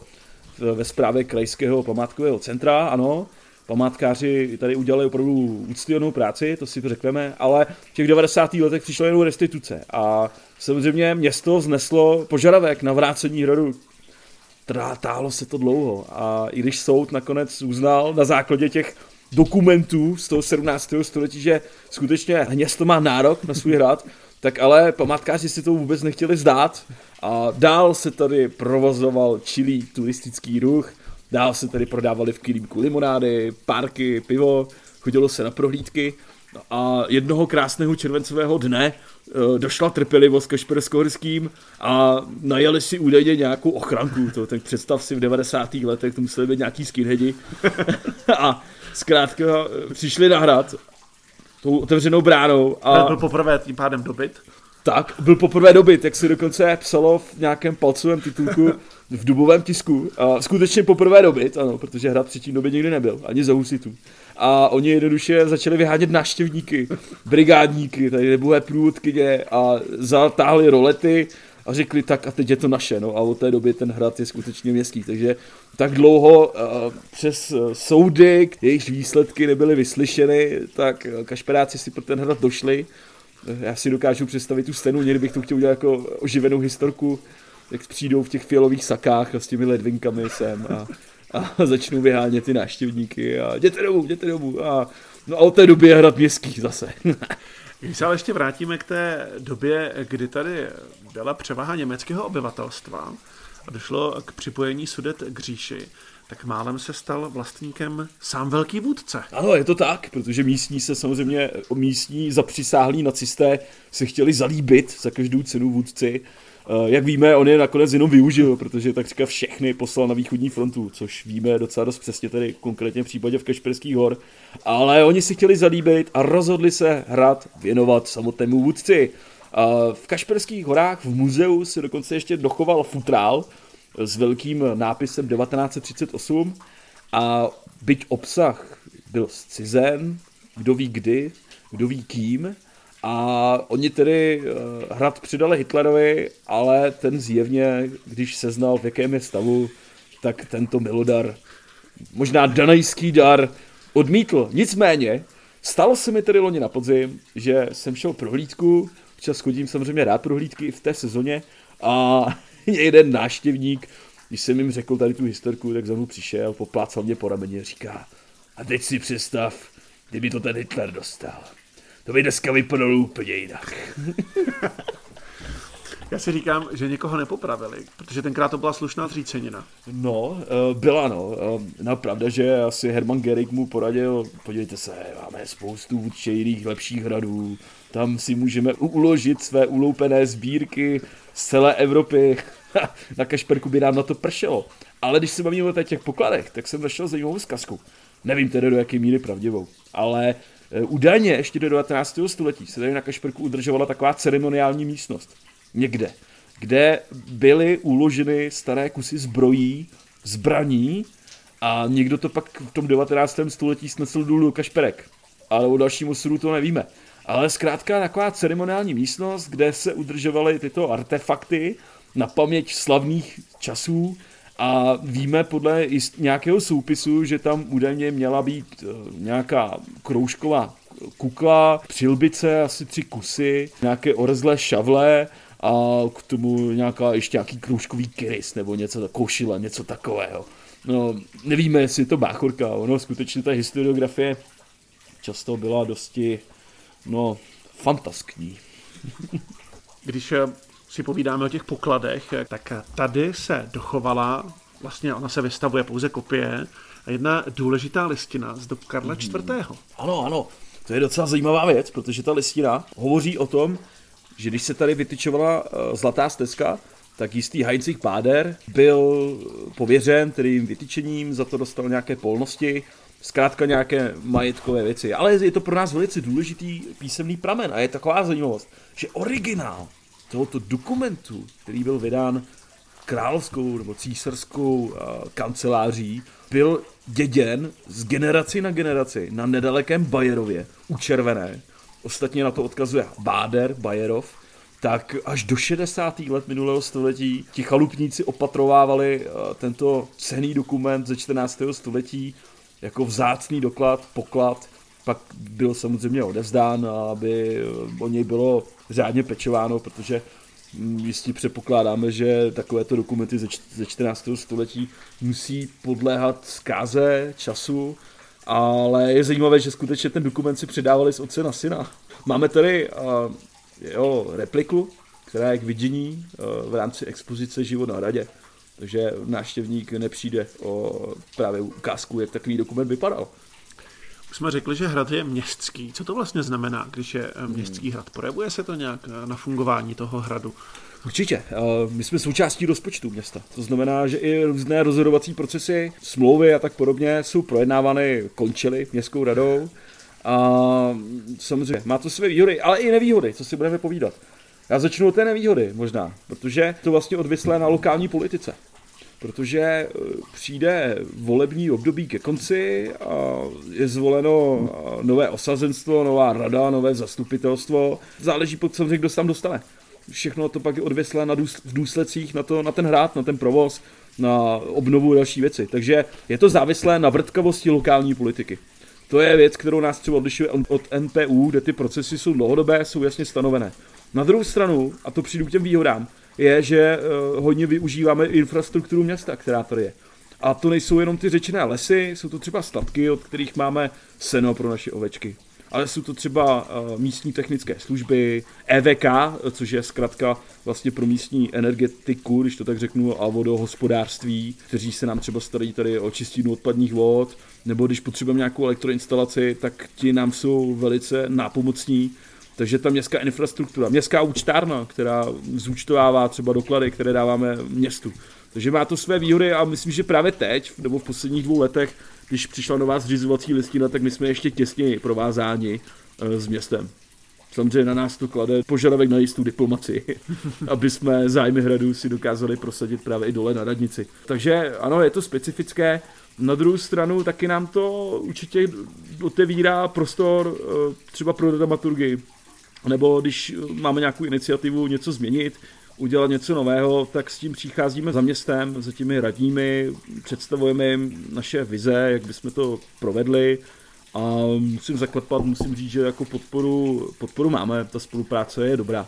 ve zprávě krajského památkového centra, ano, památkáři tady udělali opravdu úctyhodnou práci, to si řekneme, ale v těch 90. letech přišlo jenom restituce a samozřejmě město zneslo požadavek na vrácení hradu. Táhlo se to dlouho a i když soud nakonec uznal na základě těch dokumentů z toho 17. století, že skutečně město má nárok na svůj hrad, tak ale památkáři si to vůbec nechtěli zdát a dál se tady provozoval čilý turistický ruch, Dál se tady prodávali v Kilímku limonády, párky, pivo, chodilo se na prohlídky a jednoho krásného červencového dne došla trpělivost Kašpersko-Horským a najeli si údajně nějakou ochranku. To, tak představ si v 90. letech, to museli být nějaký skinheadi. a zkrátka e, přišli na hrad tou otevřenou bránou. A... Byl poprvé tím pádem dobyt? Tak, byl poprvé dobyt, jak se dokonce psalo v nějakém palcovém titulku v dubovém tisku. A skutečně poprvé dobyt, ano, protože hrad třetí době nikdy nebyl, ani za husitů. A oni jednoduše začali vyhánět návštěvníky, brigádníky, tady nebové průvodkyně a zatáhli rolety a řekli tak a teď je to naše. No a od té doby ten hrad je skutečně městský. Takže tak dlouho uh, přes soudy, jejichž výsledky nebyly vyslyšeny, tak kašperáci si pro ten hrad došli já si dokážu představit tu scénu, někdy bych to chtěl udělat jako oživenou historku, jak přijdou v těch fialových sakách a s těmi ledvinkami sem a, a začnou vyhánět ty návštěvníky a jděte domů, jděte domů a, no a od té doby je hrad městský zase. Když se ale ještě vrátíme k té době, kdy tady byla převaha německého obyvatelstva a došlo k připojení sudet k říši, tak málem se stal vlastníkem sám velký vůdce. Ano, je to tak, protože místní se samozřejmě, místní zapřisáhlí nacisté se chtěli zalíbit za každou cenu vůdci. Eh, jak víme, on je nakonec jenom využil, protože tak říká všechny poslal na východní frontu, což víme docela dost přesně tedy konkrétně v případě v Kašperských hor. Ale oni si chtěli zalíbit a rozhodli se hrad věnovat samotnému vůdci. V Kašperských horách v muzeu si dokonce ještě dochoval futrál, s velkým nápisem 1938 a byť obsah byl zcizen, kdo ví kdy, kdo ví kým, a oni tedy uh, hrad přidali Hitlerovi, ale ten zjevně, když seznal, v jakém je stavu, tak tento milodar, možná danajský dar, odmítl. Nicméně, stalo se mi tedy loni na podzim, že jsem šel prohlídku, čas chodím samozřejmě rád prohlídky v té sezóně a jeden náštěvník, když jsem jim řekl tady tu historku, tak za mnou přišel, poplácal mě po rameni a říká, a teď si představ, kdyby to ten Hitler dostal. To by dneska vypadalo úplně jinak. Já si říkám, že někoho nepopravili, protože tenkrát to byla slušná zřícenina. No, eh, byla no. Eh, no, pravda, že asi Herman Gerig mu poradil, podívejte se, máme spoustu vůdčejných lepších hradů, tam si můžeme uložit své uloupené sbírky z celé Evropy. na Kašperku by nám na to pršelo. Ale když se bavíme o těch pokladech, tak jsem našel zajímavou zkazku. Nevím tedy do jaké míry pravdivou, ale údajně ještě do 19. století se tady na Kašperku udržovala taková ceremoniální místnost. Někde, kde byly uloženy staré kusy zbrojí, zbraní a někdo to pak v tom 19. století snesl důl do Kašperek. Ale o dalším osudu to nevíme. Ale zkrátka taková ceremoniální místnost, kde se udržovaly tyto artefakty na paměť slavných časů a víme podle nějakého soupisu, že tam údajně měla být eh, nějaká kroužková kukla, přilbice, asi tři kusy, nějaké orzlé šavle a k tomu nějaká ještě nějaký kroužkový kyrys nebo něco, košile, něco takového. No, nevíme, jestli je to báchorka, ono skutečně ta historiografie často byla dosti, no, fantaskní. Když eh, si povídáme o těch pokladech, eh, tak tady se dochovala, vlastně ona se vystavuje pouze kopie, jedna důležitá listina z dob Karla IV. Hmm. Ano, ano, to je docela zajímavá věc, protože ta listina hovoří o tom, že když se tady vytyčovala eh, zlatá stezka, tak jistý Heinrich Páder byl pověřen tedy vytyčením, za to dostal nějaké polnosti, zkrátka nějaké majetkové věci. Ale je to pro nás velice důležitý písemný pramen a je taková zajímavost, že originál tohoto dokumentu, který byl vydán královskou nebo císařskou uh, kanceláří, byl děděn z generaci na generaci na nedalekém Bajerově u Červené. Ostatně na to odkazuje Báder, Bajerov, tak až do 60. let minulého století ti chalupníci opatrovávali uh, tento cený dokument ze 14. století jako vzácný doklad, poklad, pak byl samozřejmě odevzdán, aby o něj bylo řádně pečováno, protože jistě předpokládáme, že takovéto dokumenty ze, ze 14. století musí podléhat zkáze času, ale je zajímavé, že skutečně ten dokument si předávali z otce na syna. Máme tady jeho repliku, která je k vidění v rámci expozice Život na radě. Takže návštěvník nepřijde o právě ukázku, jak takový dokument vypadal. Jsme řekli, že hrad je městský. Co to vlastně znamená, když je eh, městský hrad? Projevuje se to nějak na fungování toho hradu? Určitě. Eh, my jsme součástí rozpočtu města. To znamená, že i různé rozhodovací procesy, smlouvy a tak podobně jsou projednávány, končily městskou radou. A samozřejmě má to své výhody, ale i nevýhody, co si budeme povídat. Já začnu od té nevýhody možná, protože to vlastně odvislé na lokální politice. Protože eh, přijde volební období ke konci a je zvoleno eh, nové osazenstvo, nová rada, nové zastupitelstvo. Záleží pod samozřejmě, kdo se tam dostane. Všechno to pak je odvislé na v důsledcích na, to, na ten hrad, na ten provoz, na obnovu další věci. Takže je to závislé na vrtkavosti lokální politiky. To je věc, kterou nás třeba odlišuje od NPU, kde ty procesy jsou dlouhodobé, jsou jasně stanovené. Na druhou stranu, a to přijdu k těm výhodám, je, že uh, hodně využíváme infrastrukturu města, která tady je. A to nejsou jenom ty řečené lesy, jsou to třeba statky, od kterých máme seno pro naše ovečky. Ale jsou to třeba uh, místní technické služby, EVK, což je zkrátka vlastně pro místní energetiku, když to tak řeknu, a vodohospodářství, kteří se nám třeba starají tady o čistinu odpadních vod, nebo když potřebujeme nějakou elektroinstalaci, tak ti nám jsou velice nápomocní takže ta městská infrastruktura, městská účtárna, která zúčtovává třeba doklady, které dáváme městu. Takže má to své výhody a myslím, že právě teď, nebo v posledních dvou letech, když přišla nová zřizovací listina, tak my jsme ještě těsněji provázáni eh, s městem. Samozřejmě na nás to klade požadavek na jistou diplomaci, aby jsme zájmy hradu si dokázali prosadit právě i dole na radnici. Takže ano, je to specifické. Na druhou stranu taky nám to určitě otevírá prostor eh, třeba pro dramaturgii, nebo když máme nějakou iniciativu něco změnit, udělat něco nového, tak s tím přicházíme za městem, za těmi radními, představujeme jim naše vize, jak bychom to provedli a musím zaklepat, musím říct, že jako podporu, podporu máme, ta spolupráce je dobrá.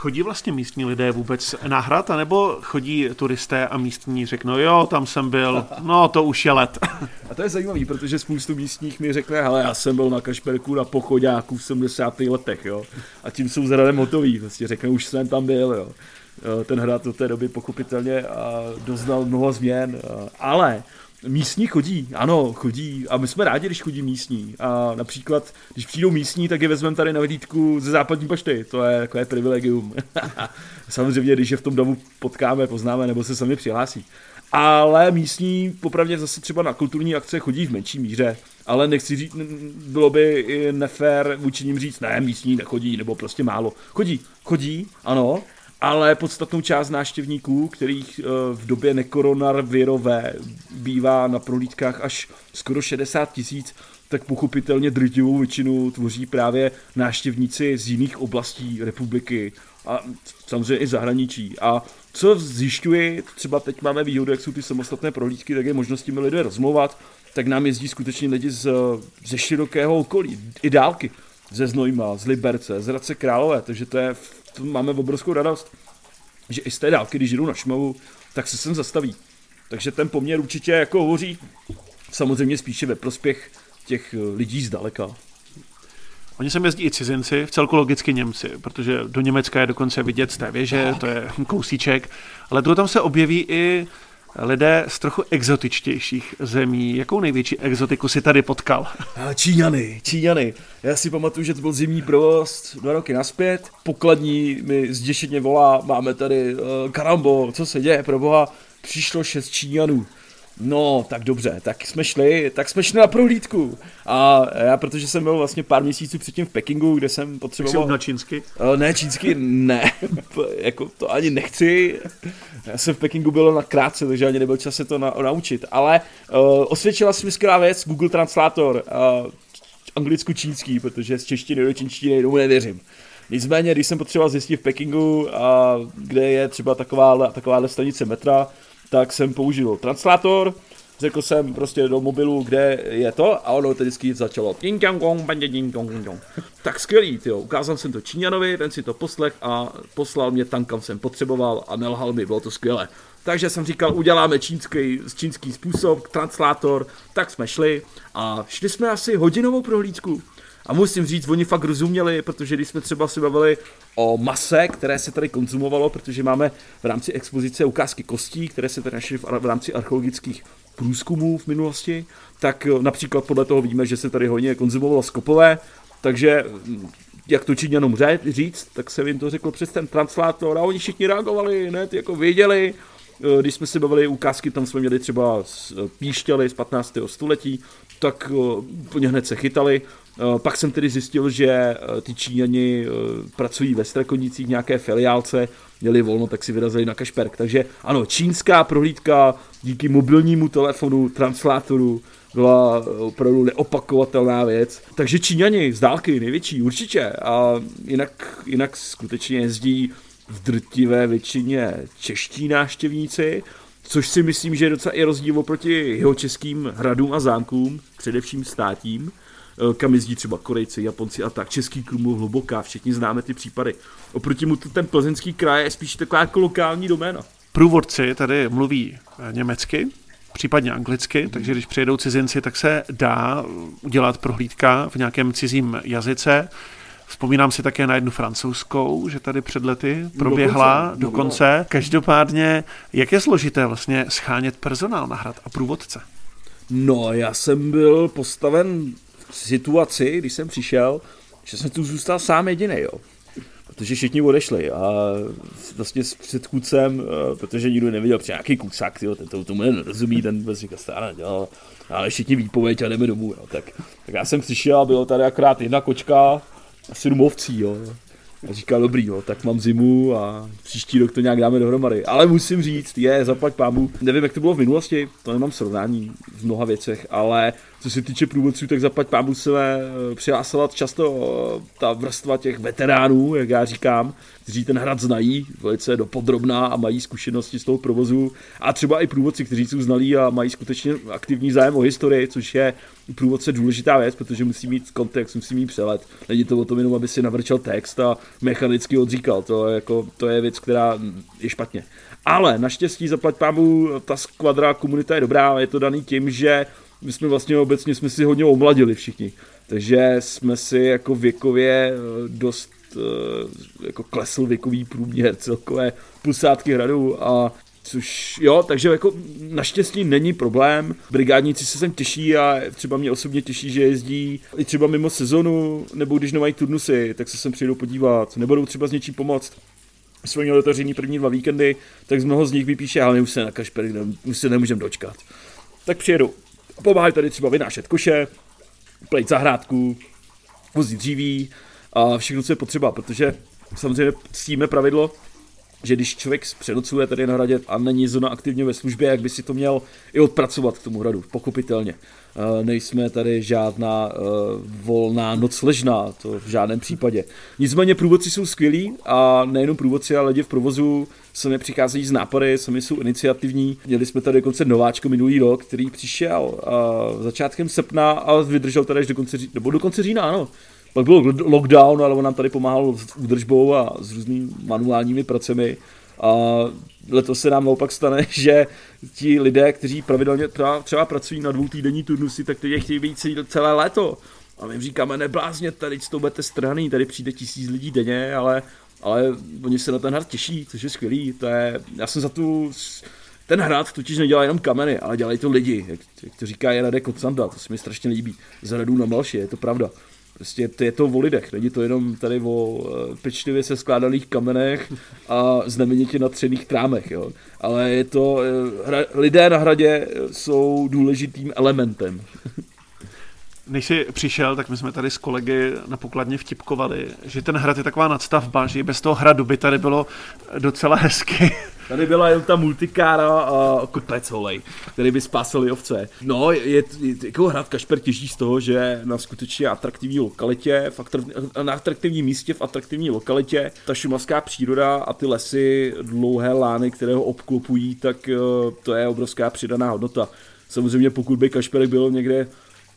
Chodí vlastně místní lidé vůbec na hrad, anebo chodí turisté a místní řeknou, jo, tam jsem byl, no to už je let. A to je zajímavé, protože spoustu místních mi řekne, hele, já jsem byl na Kašperku na pochodáku v 70. letech, jo. A tím jsou zradem hotový, vlastně řekne, už jsem tam byl, jo. Ten hrad do té doby pochopitelně doznal mnoho změn, ale Místní chodí, ano, chodí a my jsme rádi, když chodí místní. A například, když přijdou místní, tak je vezmeme tady na vidítku ze západní pašty. To je takové privilegium. Samozřejmě, když je v tom domu potkáme, poznáme nebo se sami přihlásí. Ale místní popravdě zase třeba na kulturní akce chodí v menší míře, ale nechci říct, bylo by nefér vůči ním říct, ne, místní nechodí, nebo prostě málo. Chodí, chodí, ano, ale podstatnou část návštěvníků, kterých eh, v době nekoronavirové bývá na prohlídkách až skoro 60 tisíc, tak pochopitelně drtivou většinu tvoří právě návštěvníci z jiných oblastí republiky a samozřejmě i zahraničí. A co zjišťuji, třeba teď máme výhodu, jak jsou ty samostatné prohlídky, tak je možnost s těmi lidmi rozmluvat, tak nám jezdí skutečně lidi z, ze širokého okolí, i dálky, ze Znojma, z Liberce, z Hradce Králové, takže to je to máme obrovskou radost, že i z té dálky, když jdu na Šmavu, tak se sem zastaví. Takže ten poměr určitě jako hovoří samozřejmě spíše ve prospěch těch lidí zdaleka. Oni sem jezdí i cizinci, v celku logicky Němci, protože do Německa je dokonce vidět z té věže, to je kousíček, ale tu tam se objeví i lidé z trochu exotičtějších zemí. Jakou největší exotiku si tady potkal? Číňany, Číňany. Já si pamatuju, že to byl zimní provoz dva roky naspět. Pokladní mi zděšeně volá, máme tady uh, karambo, co se děje, pro boha. Přišlo šest Číňanů. No, tak dobře, tak jsme šli, tak jsme šli na prohlídku. A já, protože jsem byl vlastně pár měsíců předtím v Pekingu, kde jsem potřeboval... Jsi na čínsky? Uh, ne, čínsky ne, jako to ani nechci. Já jsem v Pekingu byl na krátce, takže ani nebyl čas se to na, naučit. Ale uh, osvědčila se mi skvělá věc, Google Translator, uh, anglicko-čínský, protože z češtiny do čínštiny tomu nevěřím. Nicméně, když jsem potřeboval zjistit v Pekingu, a kde je třeba taková, taková stanice metra, tak jsem použil translátor, řekl jsem prostě do mobilu, kde je to a ono to vždycky začalo tak skvělý, tyjo. ukázal jsem to Číňanovi, ten si to poslech a poslal mě tam, kam jsem potřeboval a nelhal mi, bylo to skvělé. Takže jsem říkal, uděláme čínský, čínský způsob, translátor, tak jsme šli a šli jsme asi hodinovou prohlídku. A musím říct, oni fakt rozuměli, protože když jsme třeba si bavili o mase, které se tady konzumovalo, protože máme v rámci expozice ukázky kostí, které se tady našly v rámci archeologických průzkumů v minulosti, tak eh, například podle toho víme, že se tady hodně konzumovalo skopové, takže hm, jak to Číňanům říct, tak se jim to řekl přes ten translátor a oni všichni reagovali, ne, ty jako věděli, eh, když jsme si bavili ukázky, tam jsme měli třeba eh, píšťaly z 15. století, tak úplně hned se chytali pak jsem tedy zjistil, že eh, ty Číňani eh, pracují ve Strakonicích nějaké filiálce, měli volno, tak si vyrazili na Kašperk. Takže ano, čínská prohlídka díky mobilnímu telefonu, translátoru, byla opravdu neopakovatelná věc. Takže Číňani z dálky největší, určitě. A jinak, jinak skutečně jezdí v drtivé většině čeští náštěvníci, což si myslím, že je docela i rozdíl oproti jeho českým hradům a zámkům, především státím. Eh, kam jezdí třeba Korejci, Japonci a tak. Český Krumlov, hluboká, všichni známe ty případy. Oproti mu ten plzeňský kraj je spíš taková jako lokální doména. Průvodci tady mluví eh, německy, případně anglicky, takže když přijedou cizinci, tak se dá udělat prohlídka v nějakém cizím jazyce. Vzpomínám si také na jednu francouzskou, že tady před lety proběhla dokonce. dokonce. Každopádně, jak je složité vlastně schánět personál na hrad a průvodce? No, já jsem byl postaven situaci, když jsem přišel, že jsem tu zůstal sám jediný, jo. Protože všichni odešli a vlastně s předchůdcem, eh, protože nikdo neviděl při nějaký kusak, jo, ten to tomu nerozumí, ten vůbec říká stále dělal, ale všichni výpověď a jdeme domů, jo. Tak, tak já jsem přišel a bylo tady akorát jedna kočka a sedm ovcí, jo. A říkal, dobrý, jo, tak mám zimu a příští rok to nějak dáme dohromady. Ale musím říct, je, zaplať pámu. Nevím, jak to bylo v minulosti, to nemám srovnání v mnoha věcech, ale co se týče průvodců, tak zaplať pámu se přihlásila často eh, ta vrstva těch veteránů, jak já říkám, kteří ten hrad znají velice dopodrobná a mají zkušenosti z toho provozu. A třeba i průvodci, kteří jsou znalí a mají skutečně aktivní zájem o historii, což je průvodce důležitá věc, protože musí mít kontext, musí mít přelet. Není to o tom jenom, aby si navrčel text a mechanicky odříkal. To je, jako, to je věc, která je špatně. Ale naštěstí zaplať pámu, ta skvadra komunita je dobrá, je to daný tím, že my jsme vlastně obecně jsme si hodně omladili všichni. Takže jsme si jako věkově eh, dost eh, jako klesl věkový průměr celkové posádky hradu a Což jo, takže jako naštěstí není problém. Brigádníci se sem těší a třeba mě osobně těší, že jezdí i třeba mimo sezonu, nebo když nemají turnusy, tak se sem přijdou podívat, nebudou třeba s něčím pomoct. Jsme měli otevřený první dva víkendy, tak z mnoho z nich vypíše, ale už se na Kašper, už se nemůžeme dočkat. Tak přijedu. Pomáhají tady třeba vynášet koše, plejt zahrádku, vozit dříví a všechno, co je potřeba, protože samozřejmě ctíme pravidlo, že když člověk přenocuje tady na hradě a není zóna aktivně ve službě, jak by si to měl i odpracovat k tomu hradu, pochopitelně. Eh, nejsme tady žádná eh, volná nocležná, to v žádném případě. Nicméně průvodci jsou skvělí a nejenom průvodci, ale lidi v provozu sami přicházejí z nápady, sami jsou iniciativní. Měli jsme tady dokonce nováčko minulý rok, který přišel uh, začátkem srpna a vydržel tady až do konce, nebo do konce října, ano. Pak byl lockdown, ale on nám tady pomáhal s údržbou a s různými manuálními pracemi. A letos se nám naopak stane, že ti lidé, kteří pravidelně třeba, třeba pracují na dvou týdenní turnusy, tak teď chtějí být celé léto. A my jim říkáme, neblázně, tady to budete straný, tady přijde tisíc lidí denně, ale, ale oni se na ten hrad těší, což je skvělý. To je, já jsem za tu, ten hrad totiž nedělá jenom kameny, ale dělají to lidi, jak, jak to říká Radek Kocanda, to se mi strašně líbí. Z hradu na Malši, je to pravda. Prostě to je to o lidech, není to jenom tady o eh, pečlivě se skládaných kamenech a znamenitě natřených trámech, jo. Ale je to, eh, hra, lidé na hradě jsou důležitým elementem. Než jsi přišel, tak my jsme tady s kolegy na pokladně vtipkovali, že ten hrad je taková nadstavba, že bez toho hradu by tady bylo docela hezky. Tady byla jen ta multikára a kopec holej, který by spásili ovce. No, je, je, jako hrad Kašper těží z toho, že na skutečně atraktivní lokalitě, v na atraktivním místě v atraktivní lokalitě, ta šumavská příroda a ty lesy, dlouhé lány, které ho obklopují, tak eh, to je obrovská přidaná hodnota. Samozřejmě pokud by Kašperek byl někde,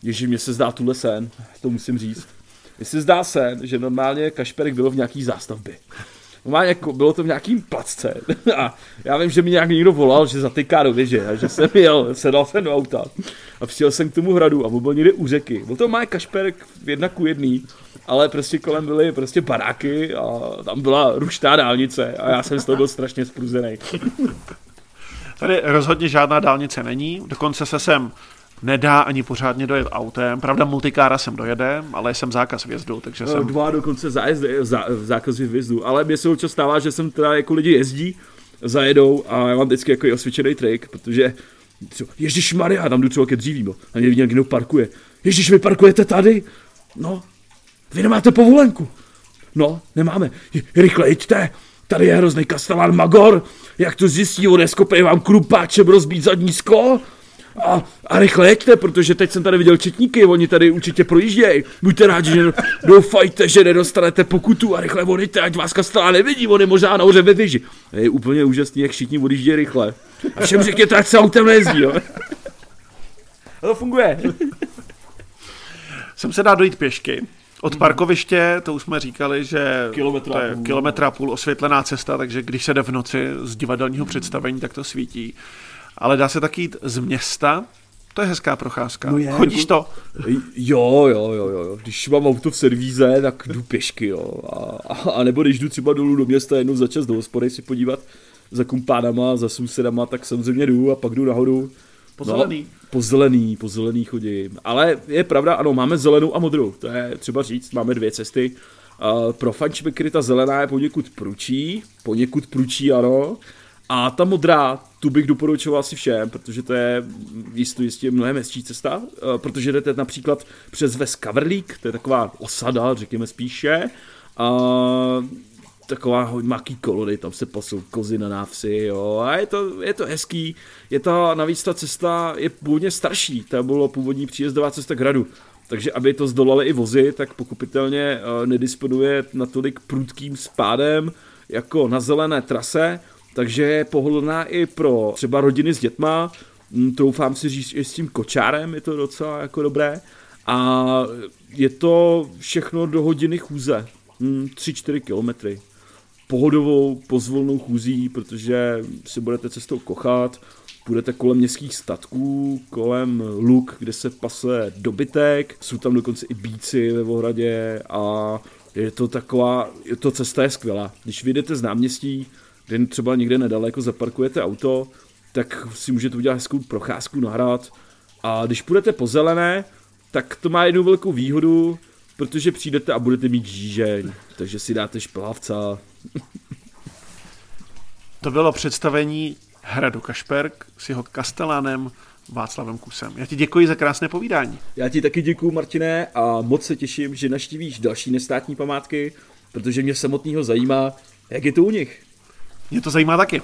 ježi, mě se zdá tuhle sen, to musím říct. Mně se zdá sen, že normálně Kašperek byl v nějaký zástavbě. Normálně jako, bylo to v nějakým placce. A já vím, že mi nějak někdo volal, že zatýká do věže a že jsem jel, sedal jsem do auta a přijel jsem k tomu hradu a byl někde u řeky. Byl to má kašperek jedna ku jedný, ale prostě kolem byly prostě baráky a tam byla ruštá dálnice a já jsem z toho byl strašně spruzený. Tady rozhodně žádná dálnice není, dokonce se sem nedá ani pořádně dojet autem. Pravda, multikára sem dojede, ale jsem zákaz vjezdu, takže jsem... Dva dokonce zájezdy, zá, zákaz vjezdu, ale mě se občas stává, že jsem teda jako lidi jezdí, zajedou a já mám vždycky jako osvědčený trik, protože Ježíš Maria, tam jdu třeba ke dříví, a mě viděl, kdo parkuje. Ježíš, vy parkujete tady? No, vy nemáte povolenku. No, nemáme. Rychle jďte, tady je hrozný kastelán Magor, jak to zjistí, on je vám krupáčem rozbít zadní sklo a, a rychle jeďte, protože teď jsem tady viděl četníky, oni tady určitě projíždějí. Buďte rádi, že doufajte, že nedostanete pokutu a rychle odejďte, ať vás kastelá nevidí, on je možná nahoře ve věži. Je úplně úžasný, jak všichni odjíždějí rychle. A všem řekněte, ať se autem nejezdí, jo. A to funguje. Sem se dá dojít pěšky. Od parkoviště, to už jsme říkali, že kilometra to je kilometra půl osvětlená cesta, takže když se jde v noci z divadelního představení, tak to svítí ale dá se taky jít z města, to je hezká procházka. No je, Chodíš jako... to? Jo, jo, jo, jo. Když mám auto v servíze, tak jdu pěšky, jo. A, a, a nebo když jdu třeba dolů do města jednou za čas do hospody si podívat za kumpánama, za sousedama, tak samozřejmě jdu a pak jdu nahoru. Po zelený. No, po zelený, po zelený chodím. Ale je pravda, ano, máme zelenou a modrou, to je třeba říct, máme dvě cesty. Uh, pro fančmekry ta zelená je poněkud pručí, poněkud pručí, ano. A ta modrá, tu bych doporučoval asi všem, protože to je jistě, jistě mnohem hezčí cesta, eh, protože jdete například přes Ves Kaverlík, to je taková osada, řekněme spíše, a taková maký kolony, tam se pasou kozy na návsi, jo, a je to, je to hezký, je to, navíc ta cesta je původně starší, to bylo původní příjezdová cesta k hradu, takže aby to zdolali i vozy, tak pokupitelně eh, nedisponuje natolik prudkým spádem jako na zelené trase, takže je pohodlná i pro třeba rodiny s dětma, hm, troufám si říct, že s tím kočárem je to docela jako dobré a je to všechno do hodiny chůze, 3-4 hm, kilometry. Pohodovou, pozvolnou chůzí, protože si budete cestou kochat, půjdete kolem městských statků, kolem luk, kde se pase dobytek, jsou tam dokonce i bíci ve ohradě a je to taková, je to cesta je skvělá. Když vyjdete z náměstí, kde třeba někde nedaleko zaparkujete auto, tak si můžete udělat hezkou procházku na hrad. A když půjdete po zelené, tak to má jednu velkou výhodu, protože přijdete a budete mít žížeň, takže si dáte šplavca. to bylo představení Hradu Kašperk s jeho kastelánem Václavem Kusem. Já ti děkuji za krásné povídání. Já ti taky děkuji, Martine, a moc se těším, že naštívíš další nestátní památky, protože mě samotného zajímá, jak je to u nich. ¿Y entonces hay más qué?